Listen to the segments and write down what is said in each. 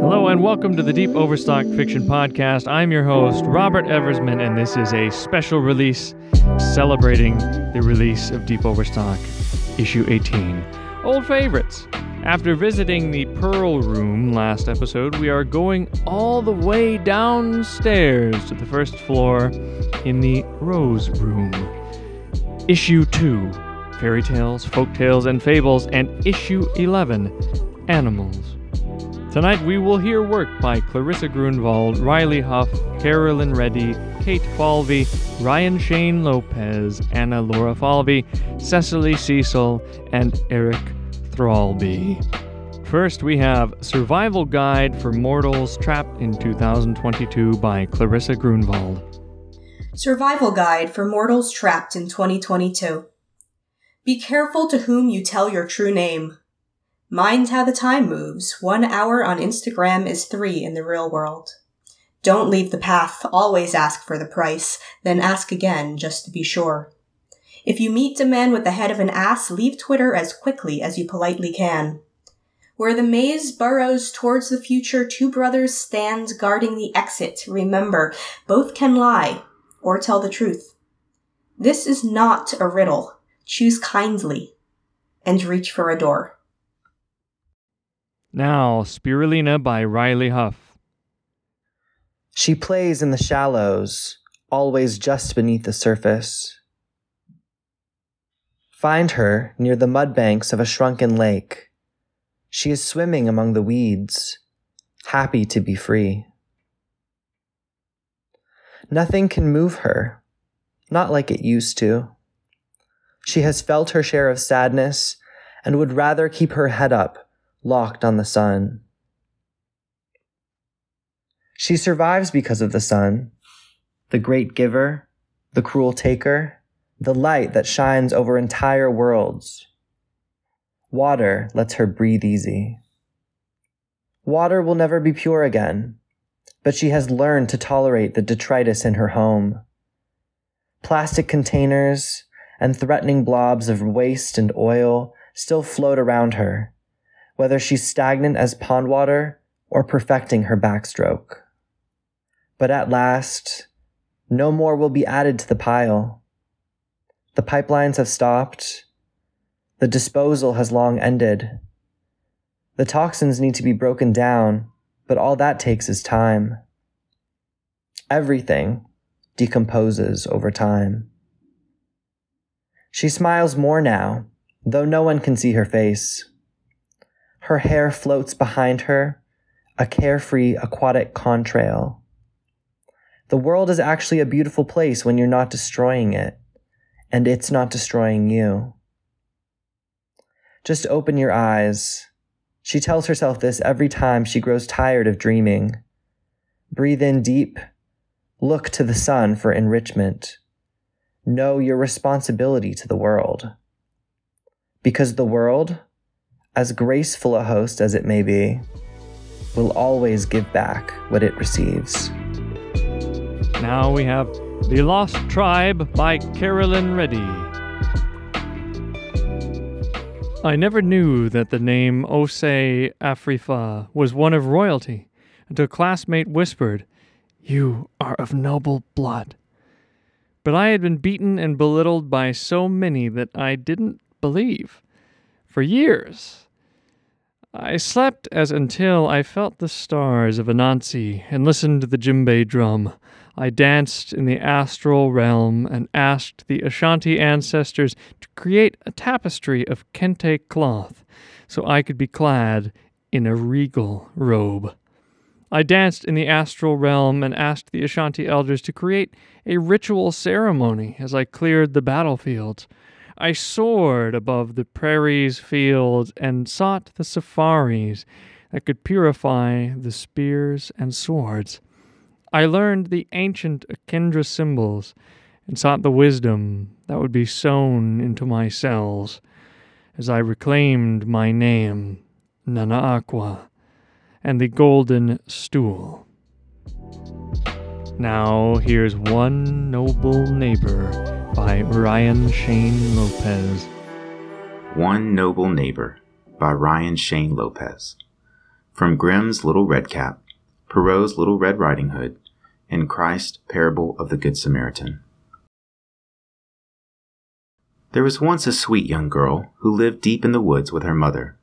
Hello and welcome to the Deep Overstock Fiction Podcast. I'm your host, Robert Eversman, and this is a special release celebrating the release of Deep Overstock, issue 18. Old favorites. After visiting the Pearl Room last episode, we are going all the way downstairs to the first floor in the Rose Room. Issue 2 Fairy Tales, Folk Tales, and Fables, and Issue 11 Animals. Tonight we will hear work by Clarissa Grunwald, Riley Huff, Carolyn Reddy, Kate Falvey, Ryan Shane Lopez, Anna Laura Falvey, Cecily Cecil, and Eric Thralby. First, we have Survival Guide for Mortals Trapped in 2022 by Clarissa Grunwald. Survival Guide for Mortals Trapped in 2022. Be careful to whom you tell your true name. Mind how the time moves. One hour on Instagram is three in the real world. Don't leave the path. Always ask for the price. Then ask again just to be sure. If you meet a man with the head of an ass, leave Twitter as quickly as you politely can. Where the maze burrows towards the future, two brothers stand guarding the exit. Remember, both can lie or tell the truth. This is not a riddle. Choose kindly and reach for a door. Now, Spirulina by Riley Huff. She plays in the shallows, always just beneath the surface. Find her near the mud banks of a shrunken lake. She is swimming among the weeds, happy to be free. Nothing can move her, not like it used to. She has felt her share of sadness and would rather keep her head up, locked on the sun. She survives because of the sun, the great giver, the cruel taker, the light that shines over entire worlds. Water lets her breathe easy. Water will never be pure again, but she has learned to tolerate the detritus in her home. Plastic containers and threatening blobs of waste and oil still float around her, whether she's stagnant as pond water or perfecting her backstroke. But at last, no more will be added to the pile. The pipelines have stopped. The disposal has long ended. The toxins need to be broken down, but all that takes is time. Everything decomposes over time. She smiles more now, though no one can see her face. Her hair floats behind her, a carefree aquatic contrail. The world is actually a beautiful place when you're not destroying it, and it's not destroying you. Just open your eyes. She tells herself this every time she grows tired of dreaming. Breathe in deep. Look to the sun for enrichment. Know your responsibility to the world. Because the world, as graceful a host as it may be, will always give back what it receives. Now we have The Lost Tribe by Carolyn Reddy. I never knew that the name Osei Afrifa was one of royalty until a classmate whispered, You are of noble blood. But I had been beaten and belittled by so many that I didn't believe. For years, I slept as until I felt the stars of Anansi and listened to the djembe drum. I danced in the astral realm and asked the Ashanti ancestors to create a tapestry of kente cloth so I could be clad in a regal robe. I danced in the astral realm and asked the Ashanti elders to create a ritual ceremony as I cleared the battlefields. I soared above the prairies, fields, and sought the safaris that could purify the spears and swords. I learned the ancient Adinkra symbols and sought the wisdom that would be sown into my cells as I reclaimed my name, Nana Akua, and the golden stool. Now here's One Noble Neighbor by Ryan Shane Lopez. One Noble Neighbor by Ryan Shane Lopez. from Grimm's Little Red Cap, Perrault's Little Red Riding Hood, and Christ's Parable of the Good Samaritan. There was once a sweet young girl who lived deep in the woods with her mother.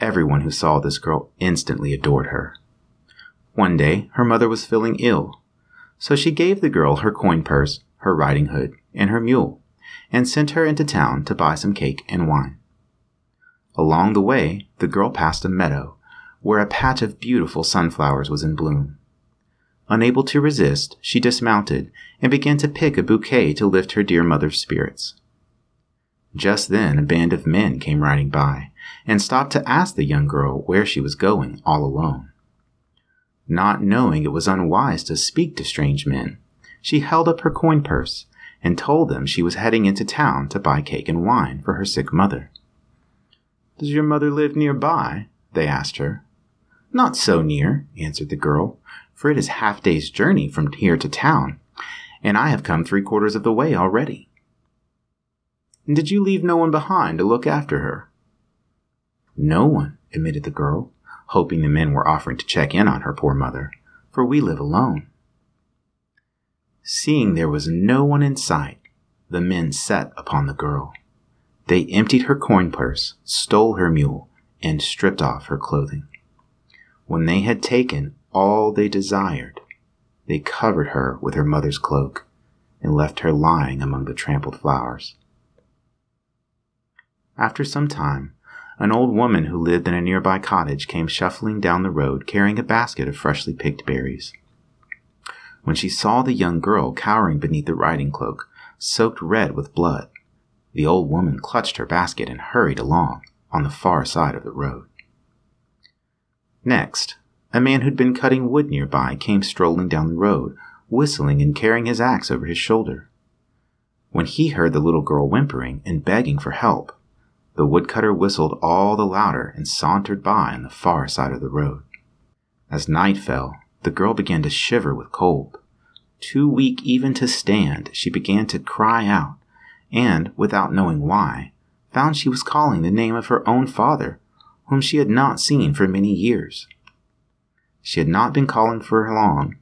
Everyone who saw this girl instantly adored her. One day, her mother was feeling ill, so she gave the girl her coin purse, her riding hood, and her mule, and sent her into town to buy some cake and wine. Along the way, the girl passed a meadow where a patch of beautiful sunflowers was in bloom. Unable to resist, she dismounted and began to pick a bouquet to lift her dear mother's spirits. Just then, a band of men came riding by and stopped to ask the young girl where she was going all alone. Not knowing it was unwise to speak to strange men, she held up her coin purse and told them she was heading into town to buy cake and wine for her sick mother. Does your mother live nearby? they asked her. Not so near, answered the girl, for it is half day's journey from here to town, and I have come three quarters of the way already. And did you leave no one behind to look after her? No one, admitted the girl, hoping the men were offering to check in on her poor mother, for we live alone. Seeing there was no one in sight, the men set upon the girl. They emptied her coin purse, stole her mule, and stripped off her clothing. When they had taken all they desired, they covered her with her mother's cloak and left her lying among the trampled flowers. After some time, an old woman who lived in a nearby cottage came shuffling down the road carrying a basket of freshly picked berries. When she saw the young girl cowering beneath the riding cloak, soaked red with blood, the old woman clutched her basket and hurried along on the far side of the road. Next, a man who'd been cutting wood nearby came strolling down the road, whistling and carrying his axe over his shoulder. When he heard the little girl whimpering and begging for help, the woodcutter whistled all the louder and sauntered by on the far side of the road. As night fell, the girl began to shiver with cold. Too weak even to stand, she began to cry out, and, without knowing why, found she was calling the name of her own father, whom she had not seen for many years. She had not been calling for long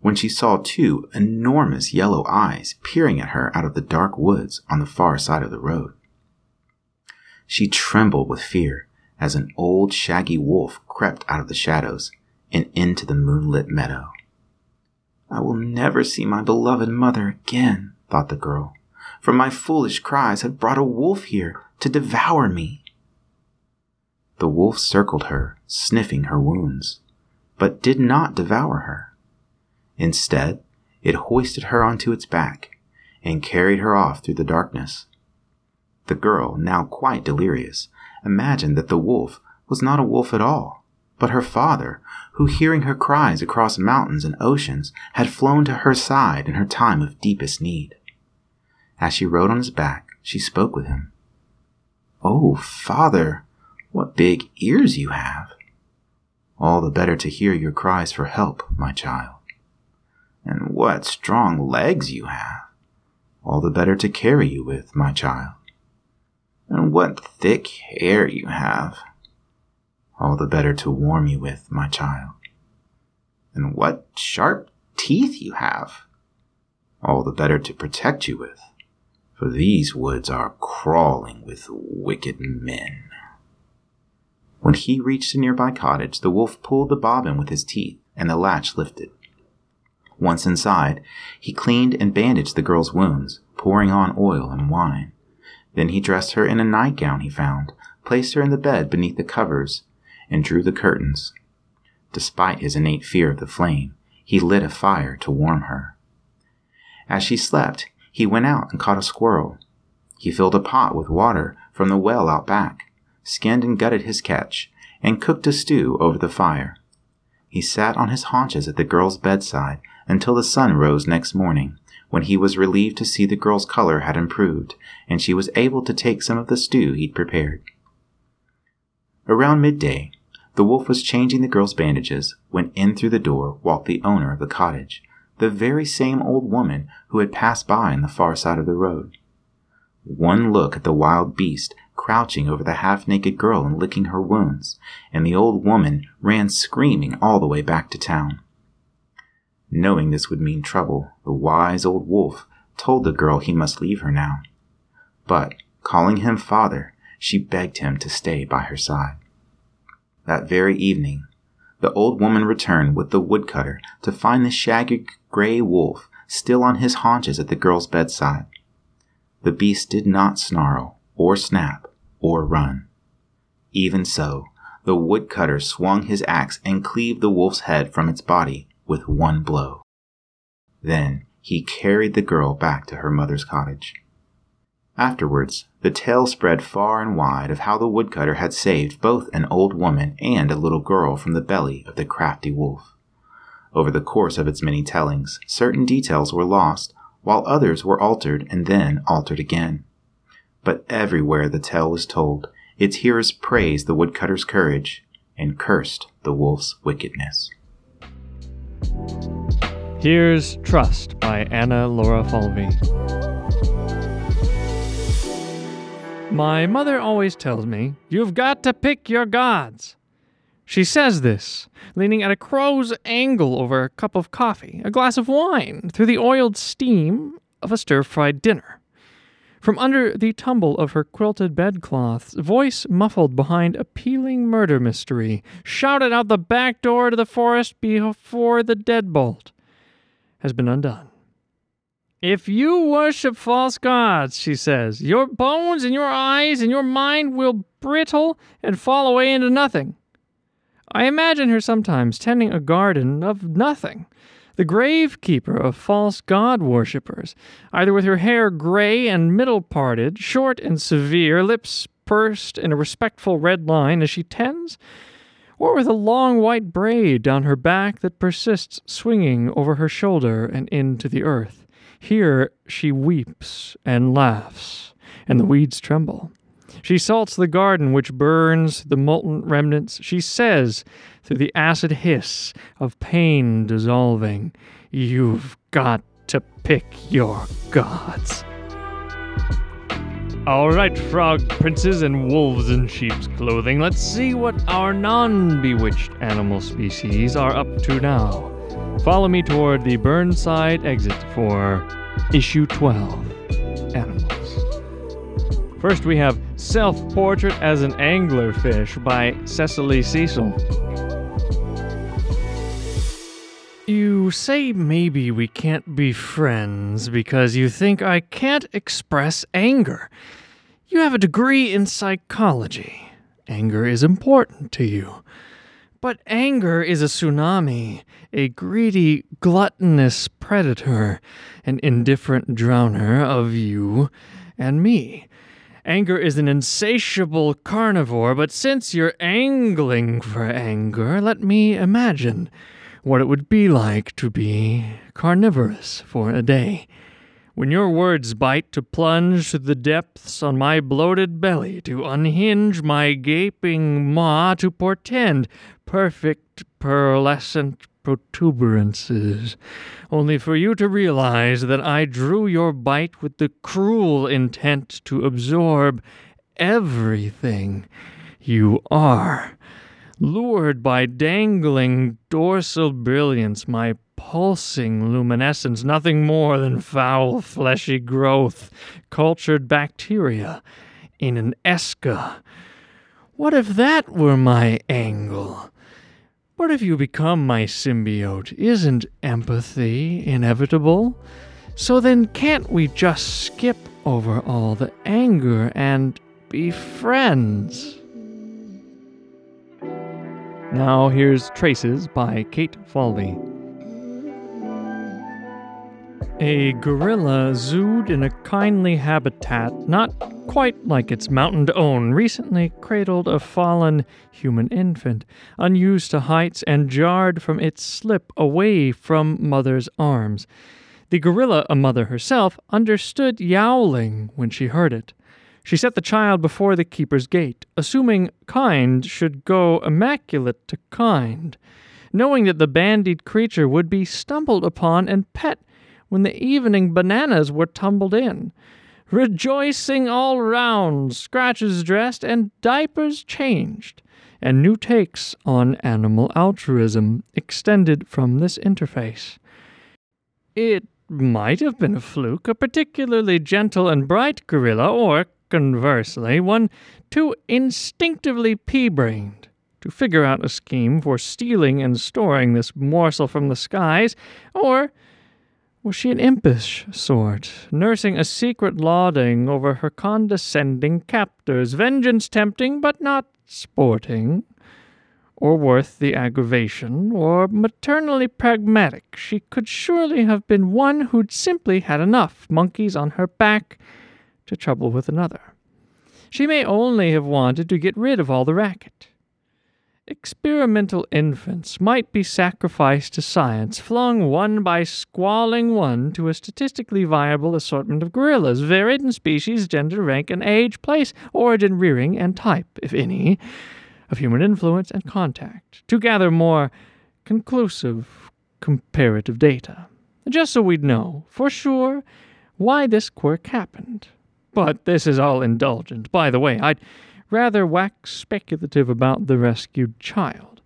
when she saw two enormous yellow eyes peering at her out of the dark woods on the far side of the road. She trembled with fear as an old shaggy wolf crept out of the shadows and into the moonlit meadow. I will never see my beloved mother again, thought the girl, for my foolish cries have brought a wolf here to devour me. The wolf circled her, sniffing her wounds, but did not devour her. Instead, it hoisted her onto its back and carried her off through the darkness. The girl, now quite delirious, imagined that the wolf was not a wolf at all, but her father, who, hearing her cries across mountains and oceans, had flown to her side in her time of deepest need. As she rode on his back, she spoke with him. Oh, father, what big ears you have! All the better to hear your cries for help, my child. And what strong legs you have! All the better to carry you with, my child. And what thick hair you have. All the better to warm you with, my child. And what sharp teeth you have. All the better to protect you with, for these woods are crawling with wicked men. When he reached a nearby cottage, the wolf pulled the bobbin with his teeth, and the latch lifted. Once inside, he cleaned and bandaged the girl's wounds, pouring on oil and wine. Then he dressed her in a nightgown he found, placed her in the bed beneath the covers, and drew the curtains. Despite his innate fear of the flame, he lit a fire to warm her. As she slept, he went out and caught a squirrel. He filled a pot with water from the well out back, skinned and gutted his catch, and cooked a stew over the fire. He sat on his haunches at the girl's bedside until the sun rose next morning, when he was relieved to see the girl's color had improved, and she was able to take some of the stew he'd prepared. Around midday, the wolf was changing the girl's bandages when in through the door walked the owner of the cottage, the very same old woman who had passed by on the far side of the road. One look at the wild beast crouching over the half naked girl and licking her wounds, and the old woman ran screaming all the way back to town. Knowing this would mean trouble, the wise old wolf told the girl he must leave her now. But, calling him father, she begged him to stay by her side. That very evening, the old woman returned with the woodcutter to find the shaggy gray wolf still on his haunches at the girl's bedside. The beast did not snarl, or snap, or run. Even so, the woodcutter swung his axe and cleaved the wolf's head from its body with one blow. Then he carried the girl back to her mother's cottage. Afterwards, the tale spread far and wide of how the woodcutter had saved both an old woman and a little girl from the belly of the crafty wolf. Over the course of its many tellings, certain details were lost, while others were altered and then altered again. But everywhere the tale was told, its hearers praised the woodcutter's courage and cursed the wolf's wickedness. Here's Trust by Anna Laura Falvey. My mother always tells me, You've got to pick your gods. She says this, leaning at a crow's angle over a cup of coffee, a glass of wine, through the oiled steam of a stir fried dinner. From under the tumble of her quilted bedcloths, voice muffled behind a peeling murder mystery, shouted out the back door to the forest before the deadbolt has been undone. If you worship false gods, she says, your bones and your eyes and your mind will brittle and fall away into nothing. I imagine her sometimes tending a garden of nothing, the gravekeeper of false god worshippers, either with her hair gray and middle parted, short and severe, lips pursed in a respectful red line as she tends, or with a long white braid down her back that persists swinging over her shoulder and into the earth. Here she weeps and laughs, and the weeds tremble. She salts the garden which burns the molten remnants. She says, through the acid hiss of pain dissolving, You've got to pick your gods. All right, frog princes and wolves in sheep's clothing, let's see what our non bewitched animal species are up to now. Follow me toward the Burnside exit for issue 12 Animals. First, we have Self Portrait as an Anglerfish by Cecily Cecil. You say maybe we can't be friends because you think I can't express anger. You have a degree in psychology. Anger is important to you. But anger is a tsunami, a greedy, gluttonous predator, an indifferent drowner of you and me. Anger is an insatiable carnivore, but since you're angling for anger, let me imagine what it would be like to be carnivorous for a day. When your words bite to plunge to the depths on my bloated belly, to unhinge my gaping maw, to portend perfect pearlescent protuberances, only for you to realize that I drew your bite with the cruel intent to absorb everything you are. Lured by dangling dorsal brilliance, my pulsing luminescence, nothing more than foul fleshy growth, cultured bacteria in an esca. What if that were my angle? What if you become my symbiote? Isn't empathy inevitable? So then, can't we just skip over all the anger and be friends? Now here's Traces by Kate Falvey. A gorilla zooed in a kindly habitat not quite like its mountain own recently cradled a fallen human infant, unused to heights and jarred from its slip away from mother's arms. The gorilla, a mother herself, understood yowling when she heard it. She set the child before the keeper's gate, assuming kind should go immaculate to kind, knowing that the bandied creature would be stumbled upon and pet when the evening bananas were tumbled in. rejoicing all round, scratches dressed, and diapers changed, and new takes on animal altruism extended from this interface. It might have been a fluke, a particularly gentle and bright gorilla, or, conversely, one too instinctively pea brained to figure out a scheme for stealing and storing this morsel from the skies, or was she an impish sort, nursing a secret lauding over her condescending captors, vengeance tempting but not sporting? Or worth the aggravation, or maternally pragmatic, she could surely have been one who'd simply had enough monkeys on her back to trouble with another. She may only have wanted to get rid of all the racket. Experimental infants might be sacrificed to science, flung one by squalling one to a statistically viable assortment of gorillas, varied in species, gender, rank, and age, place, origin, rearing, and type, if any, of human influence and contact, to gather more conclusive comparative data, just so we'd know, for sure, why this quirk happened. But this is all indulgent. By the way, I'd rather wax speculative about the rescued child.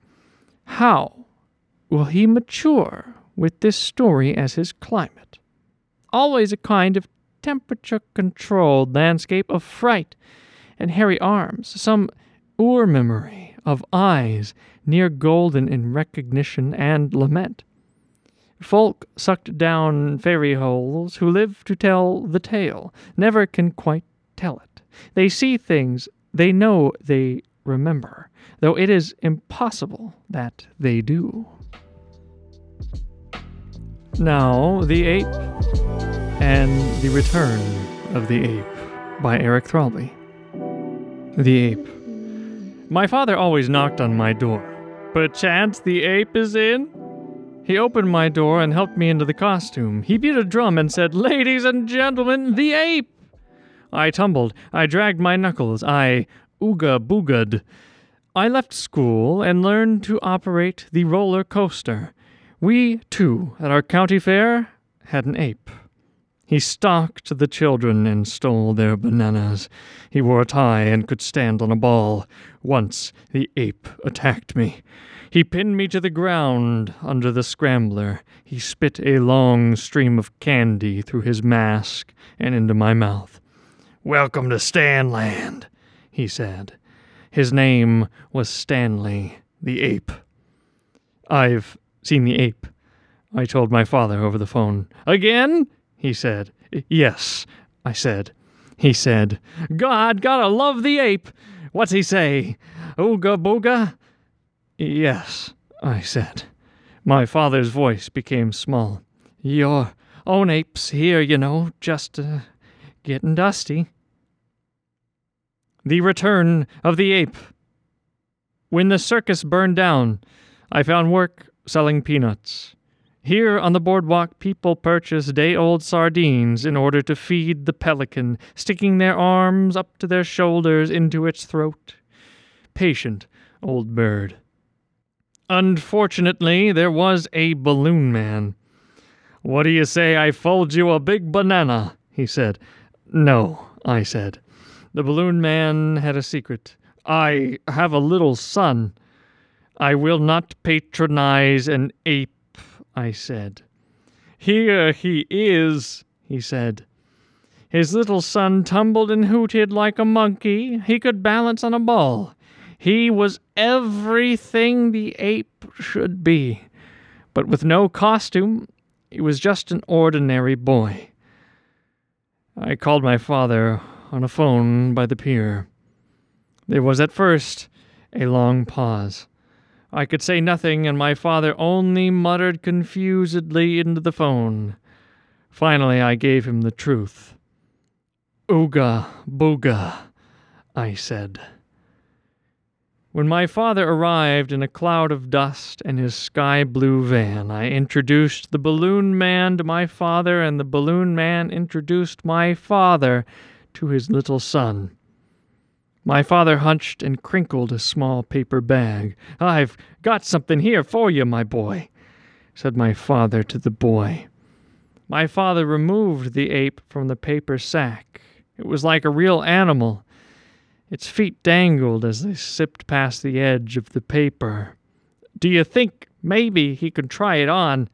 How will he mature with this story as his climate? Always a kind of temperature controlled landscape of fright and hairy arms, some Ur memory of eyes near golden in recognition and lament. Folk sucked down fairy holes who live to tell the tale, never can quite tell it. They see things they know they remember, though it is impossible that they do. Now, The Ape and the Return of the Ape by Eric Thralby. The Ape. My father always knocked on my door. Perchance the ape is in? He opened my door and helped me into the costume. He beat a drum and said, Ladies and gentlemen, the ape! I tumbled. I dragged my knuckles. I ooga boogad. I left school and learned to operate the roller coaster. We, too, at our county fair, had an ape. He stalked the children and stole their bananas. He wore a tie and could stand on a ball. Once the ape attacked me. He pinned me to the ground under the scrambler. He spit a long stream of candy through his mask and into my mouth. Welcome to Stanland, he said. His name was Stanley, the ape. I've seen the ape, I told my father over the phone. Again? he said. Yes, I said. He said, God, gotta love the ape. What's he say? Ooga booga? Yes, I said. My father's voice became small. Your own ape's here, you know, just uh, Getting dusty. The Return of the Ape. When the circus burned down, I found work selling peanuts. Here on the boardwalk, people purchase day old sardines in order to feed the pelican, sticking their arms up to their shoulders into its throat. Patient old bird. Unfortunately, there was a balloon man. What do you say I fold you a big banana? he said. No, I said. The balloon man had a secret. I have a little son. I will not patronize an ape, I said. Here he is, he said. His little son tumbled and hooted like a monkey. He could balance on a ball. He was everything the ape should be. But with no costume, he was just an ordinary boy. I called my father on a phone by the pier. There was at first a long pause. I could say nothing, and my father only muttered confusedly into the phone. Finally, I gave him the truth. Ooga booga, I said. When my father arrived in a cloud of dust and his sky blue van, I introduced the balloon man to my father, and the balloon man introduced my father to his little son. My father hunched and crinkled a small paper bag. I've got something here for you, my boy, said my father to the boy. My father removed the ape from the paper sack It was like a real animal. Its feet dangled as they sipped past the edge of the paper. Do you think maybe he could try it on?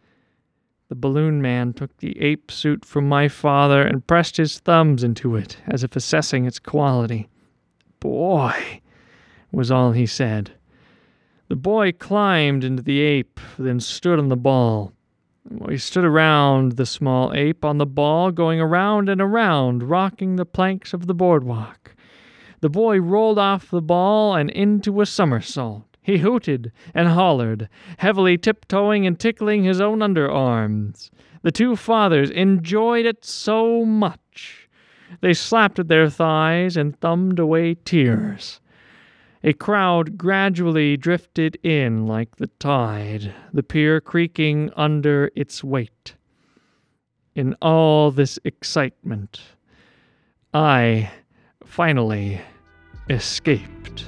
The balloon man took the ape suit from my father and pressed his thumbs into it as if assessing its quality. Boy, was all he said. The boy climbed into the ape, then stood on the ball. He stood around the small ape on the ball, going around and around, rocking the planks of the boardwalk. The boy rolled off the ball and into a somersault. He hooted and hollered, heavily tiptoeing and tickling his own underarms. The two fathers enjoyed it so much. They slapped at their thighs and thumbed away tears. A crowd gradually drifted in like the tide, the pier creaking under its weight. In all this excitement, I finally escaped.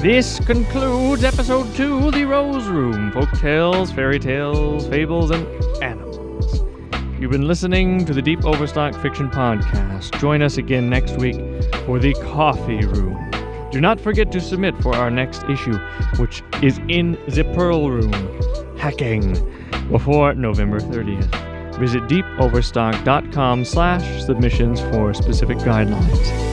This concludes episode two The Rose Room folk tales, fairy tales, fables, and animals. You've been listening to the Deep Overstock Fiction Podcast. Join us again next week for The Coffee Room. Do not forget to submit for our next issue, which is in the Pearl Room, hacking, before November 30th. Visit deepoverstock.com slash submissions for specific guidelines.